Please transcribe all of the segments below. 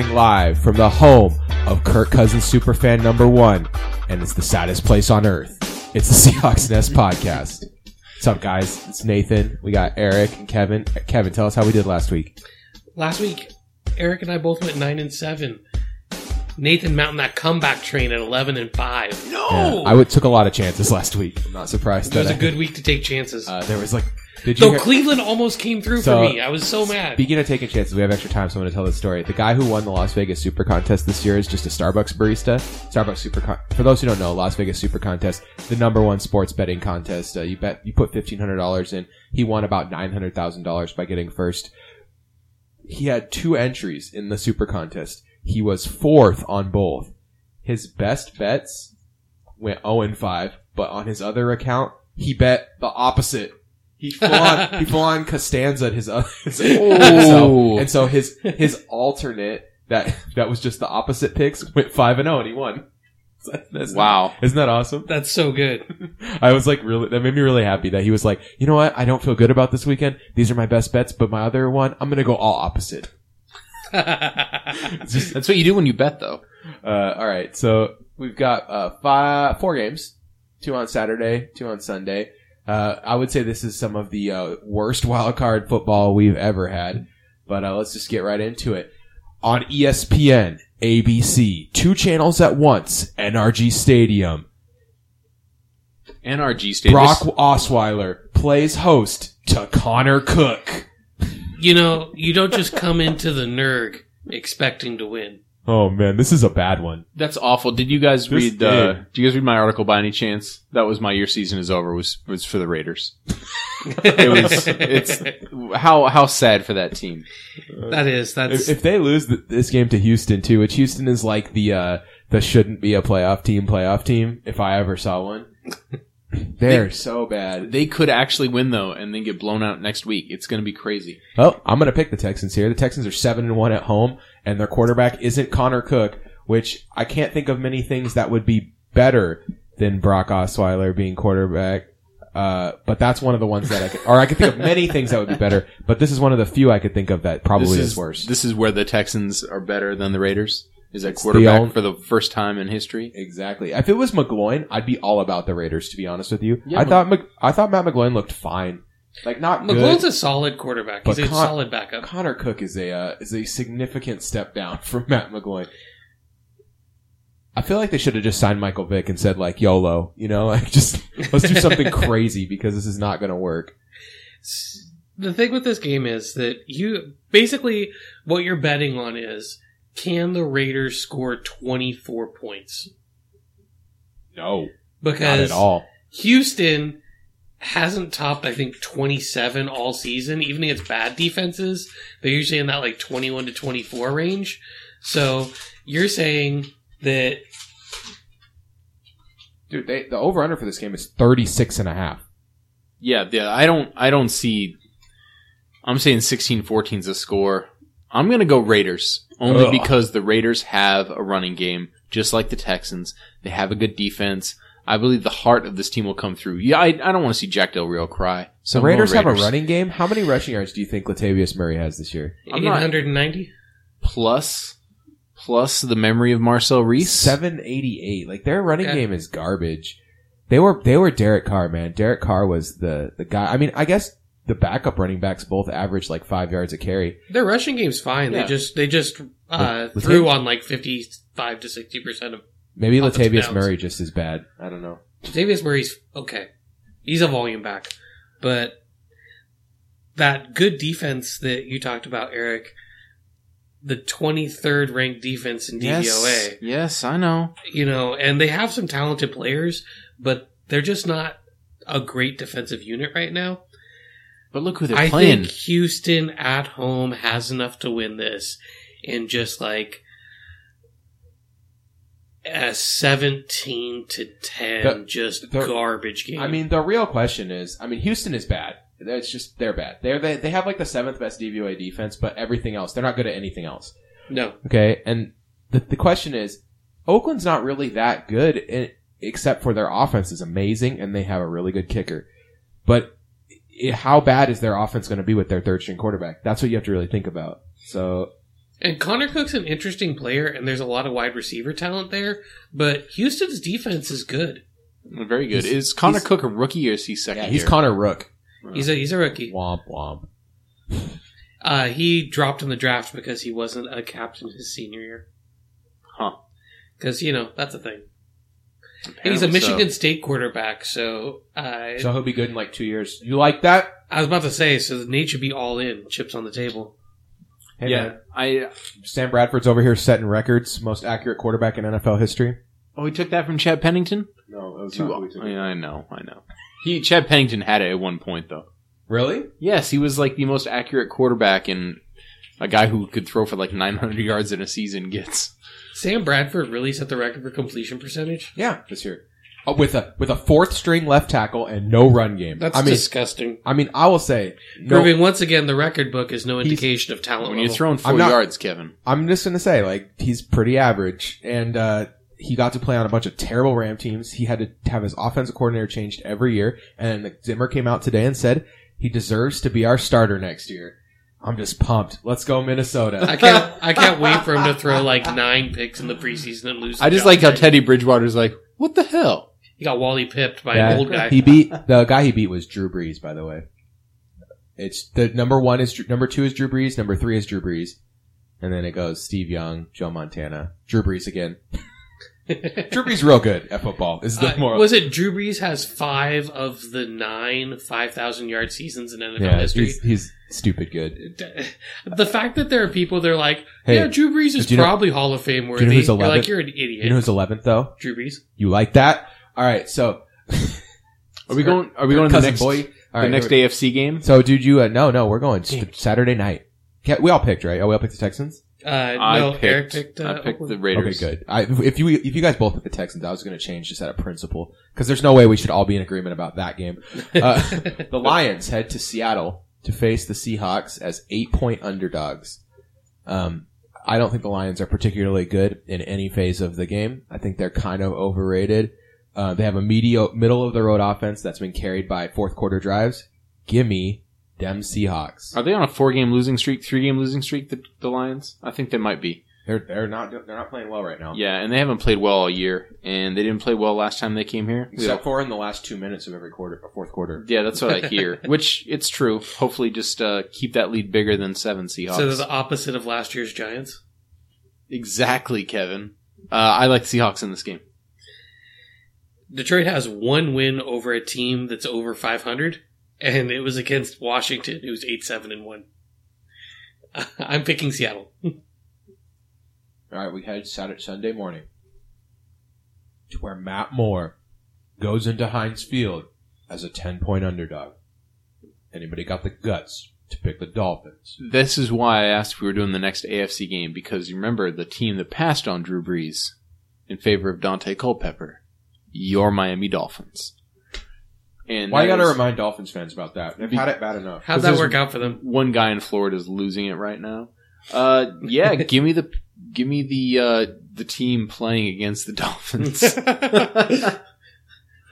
recording live from the home of Kirk Cousins superfan number one, and it's the saddest place on earth. It's the Seahawks Nest podcast. What's up, guys? It's Nathan. We got Eric and Kevin. Kevin, tell us how we did last week. Last week, Eric and I both went nine and seven. Nathan mounting that comeback train at eleven and five. No, Yeah, I would, took a lot of chances last week. I'm not surprised. it was that a I- good week to take chances. Uh, there was like, did? Though hear- Cleveland almost came through So, for me. I was so mad. Speaking of taking chances, we have extra time, so I'm going to tell the story. The guy who won the Las Vegas Super Contest this year is just a Starbucks barista. Starbucks Super Con- for those who don't know, Las Vegas Super Contest, the number one sports betting contest. Uh, you bet, you put fifteen hundred dollars in. He won about nine hundred thousand dollars by getting first. He had two entries in the Super Contest. He was fourth on both. His best bets went zero and five, but on his other account, he bet the opposite. He full on, he full on Costanza his other. His, so, and so his his alternate that that was just the opposite picks went five and zero and he won. That's- Wow. isn't that awesome? That's so good. I was like really that made me really happy that he was like, you know what? I don't feel good about this weekend. These are my best bets, but my other one, I'm gonna go all opposite. Just- That's what you do when you bet, though. uh, all right, so we've got uh, five, four games, two on Saturday, two on Sunday. Uh, I would say this is some of the uh, worst wild card football we've ever had, but uh, let's just get right into it. On ESPN, ABC, two channels at once, NRG Stadium. NRG Stadium. Brock Osweiler plays host to Connor Cook. you know, you don't just come into the NERG expecting to win. Oh man, this is a bad one. That's awful. Did you guys This read? Uh, game. did you guys read my article by any chance? That was my year season is over. Was was for the Raiders. It was. It's how how sad for that team. that is that's If, if they lose th- this game to Houston too, which Houston is like the uh, the shouldn't be a playoff team playoff team if I ever saw one. They're so bad. They could actually win though, and then get blown out next week. It's going to be crazy. Well, I'm gonna pick the Texans here. The Texans are seven and one at home, and their quarterback isn't Connor Cook, which I can't think of many things that would be better than Brock Osweiler being quarterback. Uh, but that's one of the ones that I could, or I could think of many things that would be better, but this is one of the few I could think of that probably this is, worse. This is where the Texans are better than the Raiders. Is that It's the quarterback only- for the first time in history? Exactly. If it was McGloin, I'd be all about the Raiders. To be honest with you, Yeah, I but- thought Mc, I thought Matt McGloin looked fine. Like not McGloin's good. a solid quarterback. He's a Con- solid backup. Connor Cook is a uh, is a significant step down from Matt McGloin. I feel like they should have just signed Michael Vick and said like YOLO, you know, like just let's do something crazy because this is not going to work. The thing with this game is that you basically what you're betting on is can the Raiders score 24 points? No, not Because at all. Houston hasn't topped, I think, 27 all season. Even against bad defenses, they're usually in that like 21 to 24 range. So you're saying that Dude, they, the over under for this game is 36 and a half. Yeah, yeah. I don't. I don't see. I'm saying 16-14 is a score. I'm going to go Raiders only Ugh. because the Raiders have a running game, just like the Texans. They have a good defense. I believe the heart of this team will come through. Yeah, I, I don't want to see Jack Del Rio cry. So The I'm Raiders have a running game. How many rushing yards do you think Latavius Murray has this year? I'm 890? plus plus the memory of Marcel Reese. Seven eighty eight. Like their running Okay. game is garbage. They were they were Derek Carr, man. Derek Carr was the the guy. I mean, I guess the backup running backs both averaged like five yards a carry. Their rushing game's fine. Yeah. They just they just uh, With- with threw on like 55 to 60 percent of. Maybe Offensive Latavius downs. Murray just as bad. I don't know. Davis Murray's okay. He's a volume back, but that good defense that you talked about, Eric, the 23rd ranked defense in DVOA. Yes, yes, I know. you know, and they have some talented players, but they're just not a great defensive unit right now. But look who they're I playing. think Houston at home has enough to win this in just like a 17 to 10 The- just the- garbage game. I mean, the real question is, I mean, Houston is bad. It's just they're bad. They're they, they have like the seventh best DVOA defense, but everything else they're not good at anything else. no. Okay, and the the question is, Oakland's not really that good, in, except for their offense is amazing and they have a really good kicker. But i how bad is their offense going to be with their third string quarterback? That's what you have to really think about. So And Connor Cook's an interesting player, and there's a lot of wide receiver talent there. But Houston's defense is good. Very good. He's- is Connor he's- Cook a rookie or is he second? Yeah, he's year? Connor Rook. He's a he's a rookie. Womp womp. Uh, he dropped in the draft because he wasn't a captain his senior year. Huh. Because you know that's a thing. And Apparently he's a so. Michigan State quarterback, so uh, So he'll be good in like two years. You like that? I was about to say, so Nate should be all in, chips on the table. Hey, yeah, man. I. Sam Bradford's over here setting records, most accurate quarterback in NFL history. Oh, we took that from Chad Pennington. No, it was Too, yeah, I know, I know. He Chad Pennington had it at one point though. Really? Yes, he was like the most accurate quarterback and a guy who could throw for like 900 yards in a season gets. Sam Bradford really set the record for completion percentage. Yeah, this year. Oh, with a with a fourth string left tackle and no run game. That's I mean, disgusting. I mean, I will say, no, Proving once again the record book is no indication of talent. When you're throwing 4 I'm not- yards, Kevin. I'm just gonna say, like, he's pretty average, and uh, he got to play on a bunch of terrible Ram teams. He had to have his offensive coordinator changed every year, and Zimmer came out today and said he deserves to be our starter next year. I'm just pumped. Let's go Minnesota. I can't. I can't wait for him to throw like nine picks in the preseason and lose. I just like how Teddy Bridgewater's like, "What the hell?" he got Wally pipped by Yeah. an old guy. He beat the guy he beat was Drew Brees, by the way. It's the number one is number two is Drew Brees, number three is Drew Brees, and then it goes Steve Young, Joe Montana, Drew Brees again. Drew Brees real good at football. Is the Uh, moral. was it Drew Brees has five of the nine five thousand yard seasons in NFL yeah, history? he's, he's stupid good. The fact that there are people they're like, Hey, yeah, Drew Brees is do you know- probably Hall of Fame worthy. you know who's You're 11th? like, you're an idiot. You know who's eleventh though? Drew Brees. You like that? All right, so Are we going? Are we going to the cousin next boy? All the next here AFC game? we- So, dude, you uh, no, no, we're going Damn. st- Saturday night. Yeah, we all picked right. Oh, we all picked the Texans. Uh, I no, picked. Eric picked. Uh, I picked the Oakland. Raiders. Okay, good. I, if you if you guys both picked the Texans, I was going to change just out of principle because there's no way we should all be in agreement about that game. Uh, the Lions head to Seattle to face the Seahawks as eight point underdogs. Um, I don't think the Lions are particularly good in any phase of the game. I think they're kind of overrated. Uh, they have a medio middle of the road offense that's been carried by fourth quarter drives. Gimme them Seahawks. Are they on a four game losing streak, three game losing streak? The, the Lions? I think they might be. They're they're not they're not playing well right now. Yeah, and they haven't played well all year, and they didn't play well last time they came here. Except for in the last two minutes of every quarter, fourth quarter. Yeah, that's what I hear. Which it's true. Hopefully, just uh, keep that lead bigger than seven Seahawks. So they're the opposite of last year's Giants. exactly, Kevin. Uh, I like Seahawks in this game. Detroit has one win over a team that's over 500, and it was against Washington, who's 8 7 and 1. I'm picking Seattle. All right, we head Saturday Sunday morning to where Matt Moore goes into Heinz Field as a ten point underdog. Anybody got the guts to pick the Dolphins? This is why I asked if we were doing the next AFC game because you remember the team that passed on Drew Brees in favor of Daunte Culpepper, your Miami Dolphins. And Why you got to remind Dolphins fans about that? They've Be- had it bad enough. How'd 'Cause that work out for them? one guy in Florida is losing it right now. Uh, yeah, give me the give me the uh, the team playing against the Dolphins.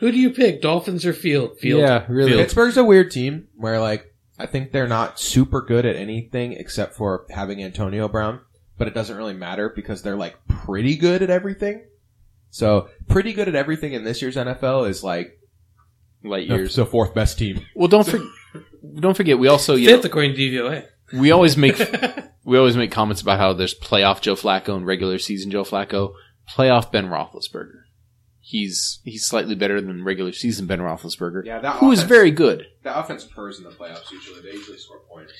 Who do you pick, Dolphins or Field? Field. Yeah, really. Field. Pittsburgh's a weird team where like I think they're not super good at anything except for having Antonio Brown, but it doesn't really matter because they're like pretty good at everything. So pretty good at everything in this year's NFL is like Light the, years. the fourth best team. Well, don't for, don't forget we also you Fifth, know, according to DVOA. We always make we always make comments about how there's playoff Joe Flacco and regular season Joe Flacco. Playoff Ben Roethlisberger. He's he's slightly better than regular season Ben Roethlisberger, Yeah, that who is very good. The offense purrs in the playoffs usually. They usually score points.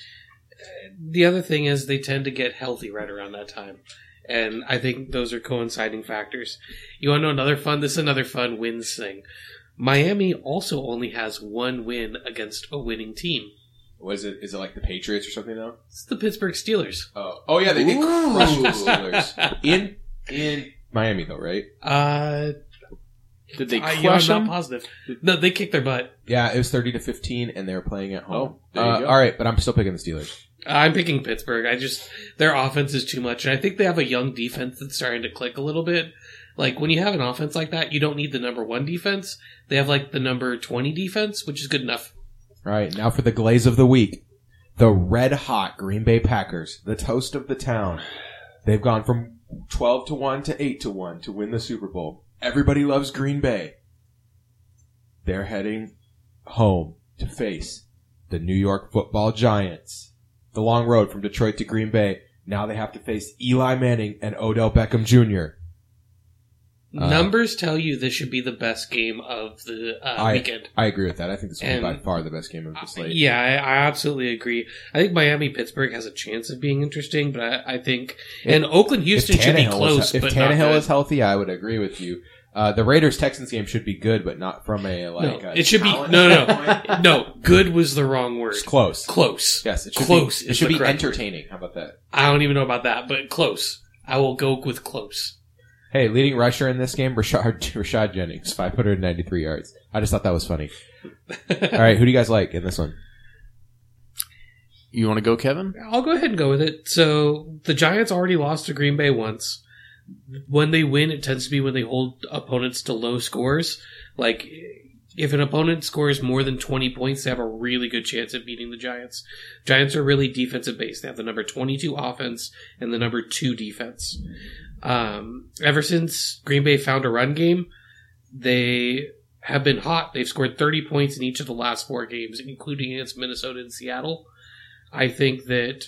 The other thing is they tend to get healthy right around that time. And I think those are coinciding factors. You want to know another fun? This is another fun wins thing. Miami also only has one win against a winning team. What is it? Is it like the Patriots or something though? It's the Pittsburgh Steelers. Oh, oh yeah, they did Ooh. crush the Steelers in in Miami though, right? Uh, Did they I, you crush I'm them? not positive. No, they kicked their butt. Yeah, it was thirty to fifteen, and they were playing at home. Oh, there you Uh, go. All right, but I'm still picking the Steelers. I'm picking Pittsburgh. I just their offense is too much, and I think they have a young defense that's starting to click a little bit. Like when you have an offense like that, you don't need the number one defense. They have like the number twenty defense, which is good enough. All right, now for the glaze of the week. the red hot Green Bay Packers, the toast of the town. They've gone from 12 to 1 to 8 to 1 to win the Super Bowl. Everybody loves Green Bay. They're heading home to face the New York football giants. The long road from Detroit to Green Bay. Now they have to face Eli Manning and Odell Beckham Jr. Uh, Numbers tell you this should be the best game of the uh, I- weekend. I agree with that. I think this will be by far the best game of the slate. Yeah, I, I absolutely agree. I think Miami Pittsburgh has a chance of being interesting, but I, I think and Oakland Houston should be close. is, if Tannehill is healthy, I would agree with you. Uh, the Raiders Texans game should be good, but not from a like. no, a it should be talent no, no, no. Good was the wrong word. It's close. Close. Yes, it should Close be. It should be correct word. entertaining. How about that? I don't even know about that, but close. I will go with close. Hey, leading rusher in this game, Rashad Rashad Jennings, 593 yards. I just thought that was funny. All right, who do you guys like in this one? You want to go, Kevin? I'll go ahead and go with it. So the Giants already lost to Green Bay once. When they win, it tends to be when they hold opponents to low scores. Like if an opponent scores more than 20 points, they have a really good chance of beating the Giants. Giants are really defensive based. They have the number 22 offense and the number 2 defense. Um, ever since Green Bay found a run game, they have been hot. They've scored 30 points in each of the last four games, including against Minnesota and Seattle. I think that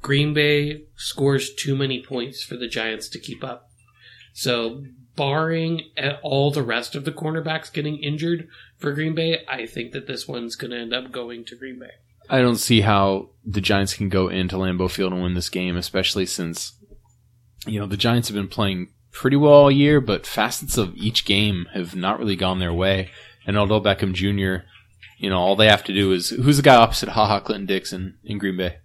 Green Bay scores too many points for the Giants to keep up. So, barring all the rest of the cornerbacks getting injured for Green Bay, I think that this one's going to end up going to Green Bay. I don't see how the Giants can go into Lambeau Field and win this game, especially since you know the Giants have been playing pretty well all year, but facets of each game have not really gone their way. And although Beckham Jr., you know, all they have to do is who's the guy opposite Ha Ha Clinton Dixon in Green Bay?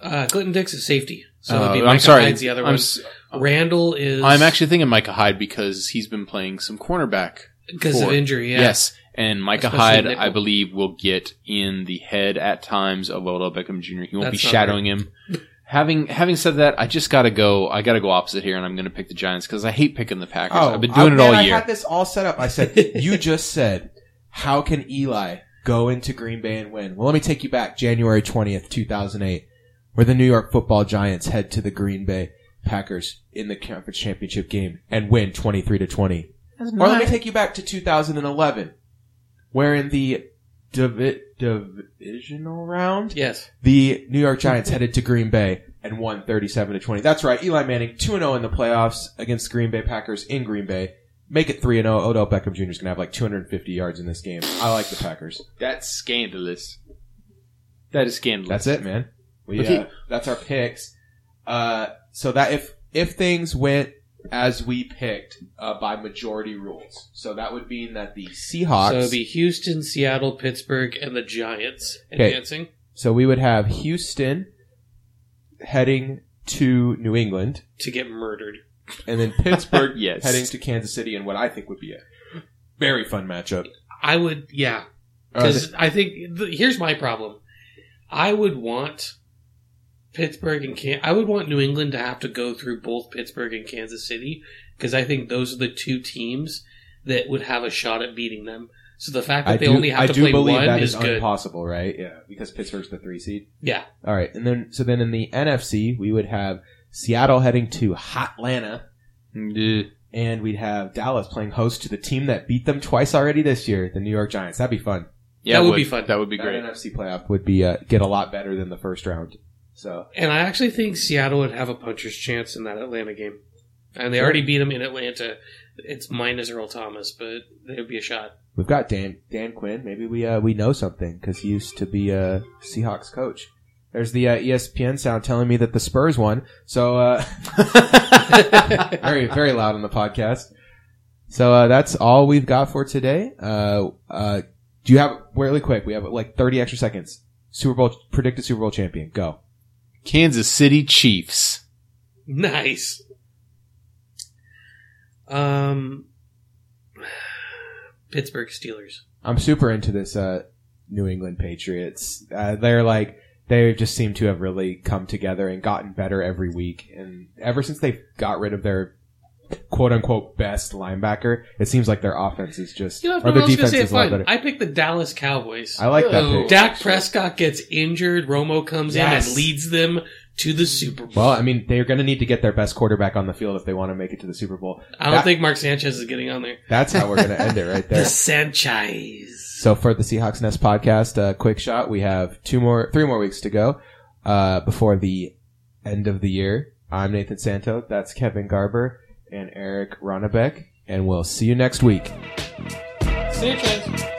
Uh, Clinton Dix is safety. So Uh, be I'm sorry, Hyde's the other I'm one. Randall is. I'm actually thinking Micah Hyde because he's been playing some cornerback. because of injury. Yeah. Yes, and Micah Especially Hyde. I believe, will get in the head at times of Odell Beckham Jr. He won't That's be shadowing him. having having said that, I just got to go. I got to go opposite here, and I'm going to pick the Giants because I hate picking the Packers. Oh, I've been doing I, it all man, I had this all set up. I said, you just said, how can Eli go into Green Bay and win? Well, let me take you back January 20th, 2008, where the New York football giants head to the Green Bay Packers in the conference championship game and win 23 to 20. Or let me take you back to 2011, where in the divi- divisional round, Yes. the New York Giants headed to Green Bay and won 37 to 20. That's right. Eli Manning 2 0 in the playoffs against Green Bay Packers in Green Bay. Make it 3 0. Odell Beckham Jr. is going to have like 250 yards in this game. I like the Packers. That's scandalous. That is scandalous. That's it, man. We, Okay. uh, that's our picks. Uh, so that if, if things went as we picked, uh, by majority rules. So that would mean that the Seahawks. So it'd be Houston, Seattle, Pittsburgh, and the Giants Okay. advancing. so we would have Houston heading to New England. to get murdered. and then Pittsburgh Yes. heading to Kansas City in what I think would be a very fun matchup. I would, yeah, Uh, because I think th- here's my problem. I would want Pittsburgh and Can- I would want New England to have to go through both Pittsburgh and Kansas City because I think those are the two teams that would have a shot at beating them. So the fact that I they do, only have I to do play believe one that is is good. impossible, right? Yeah, because Pittsburgh's the three seed. Yeah, All right, and then so then in the NFC we would have Seattle heading to Hotlanta, Yeah. and we'd have Dallas playing host to the team that beat them twice already this year, the New York Giants. That'd be fun. Yeah, That it would be fun. That would be That great. NFC playoff would be uh, get a lot better than the first round. So and I actually think Seattle would have a puncher's chance in that Atlanta game. And they Sure. already beat them in Atlanta. It's minus Earl Thomas, but they would be a shot. we've got Dan Dan Quinn. Maybe we uh, we know something because he used to be a Seahawks coach. There's the uh, ESPN sound telling me that the Spurs won. So uh, very very loud on the podcast. So uh, that's all we've got for today. Uh, uh, do you have really quick? We have like 30 extra seconds. Super Bowl predicted Super Bowl champion. Go. Kansas City Chiefs. Nice. Um, Pittsburgh Steelers. I'm super into this uh, New England Patriots. Uh, they're like they just seem to have really come together and gotten better every week. And ever since they got rid of their quote unquote best linebacker. It seems like their offense is just You know, or their no one else gonna defense is a lot better. I picked the Dallas Cowboys. I like that pick. Dak Prescott gets injured. Romo comes in and leads them to the Super Bowl. Well, I mean, they're going to need to get their best quarterback on the field if they want to make it to the Super Bowl. I don't that- think Mark Sanchez is getting on there. That's how we're going to end it right The there. Sanchez. So for the Seahawks Nest podcast, uh, quick shot. We have two more, three more weeks to go uh, before the end of the year. I'm Nathan Santo. That's Kevin Garber and Eric Ronnebeck, and we'll see you next week. Sanchez.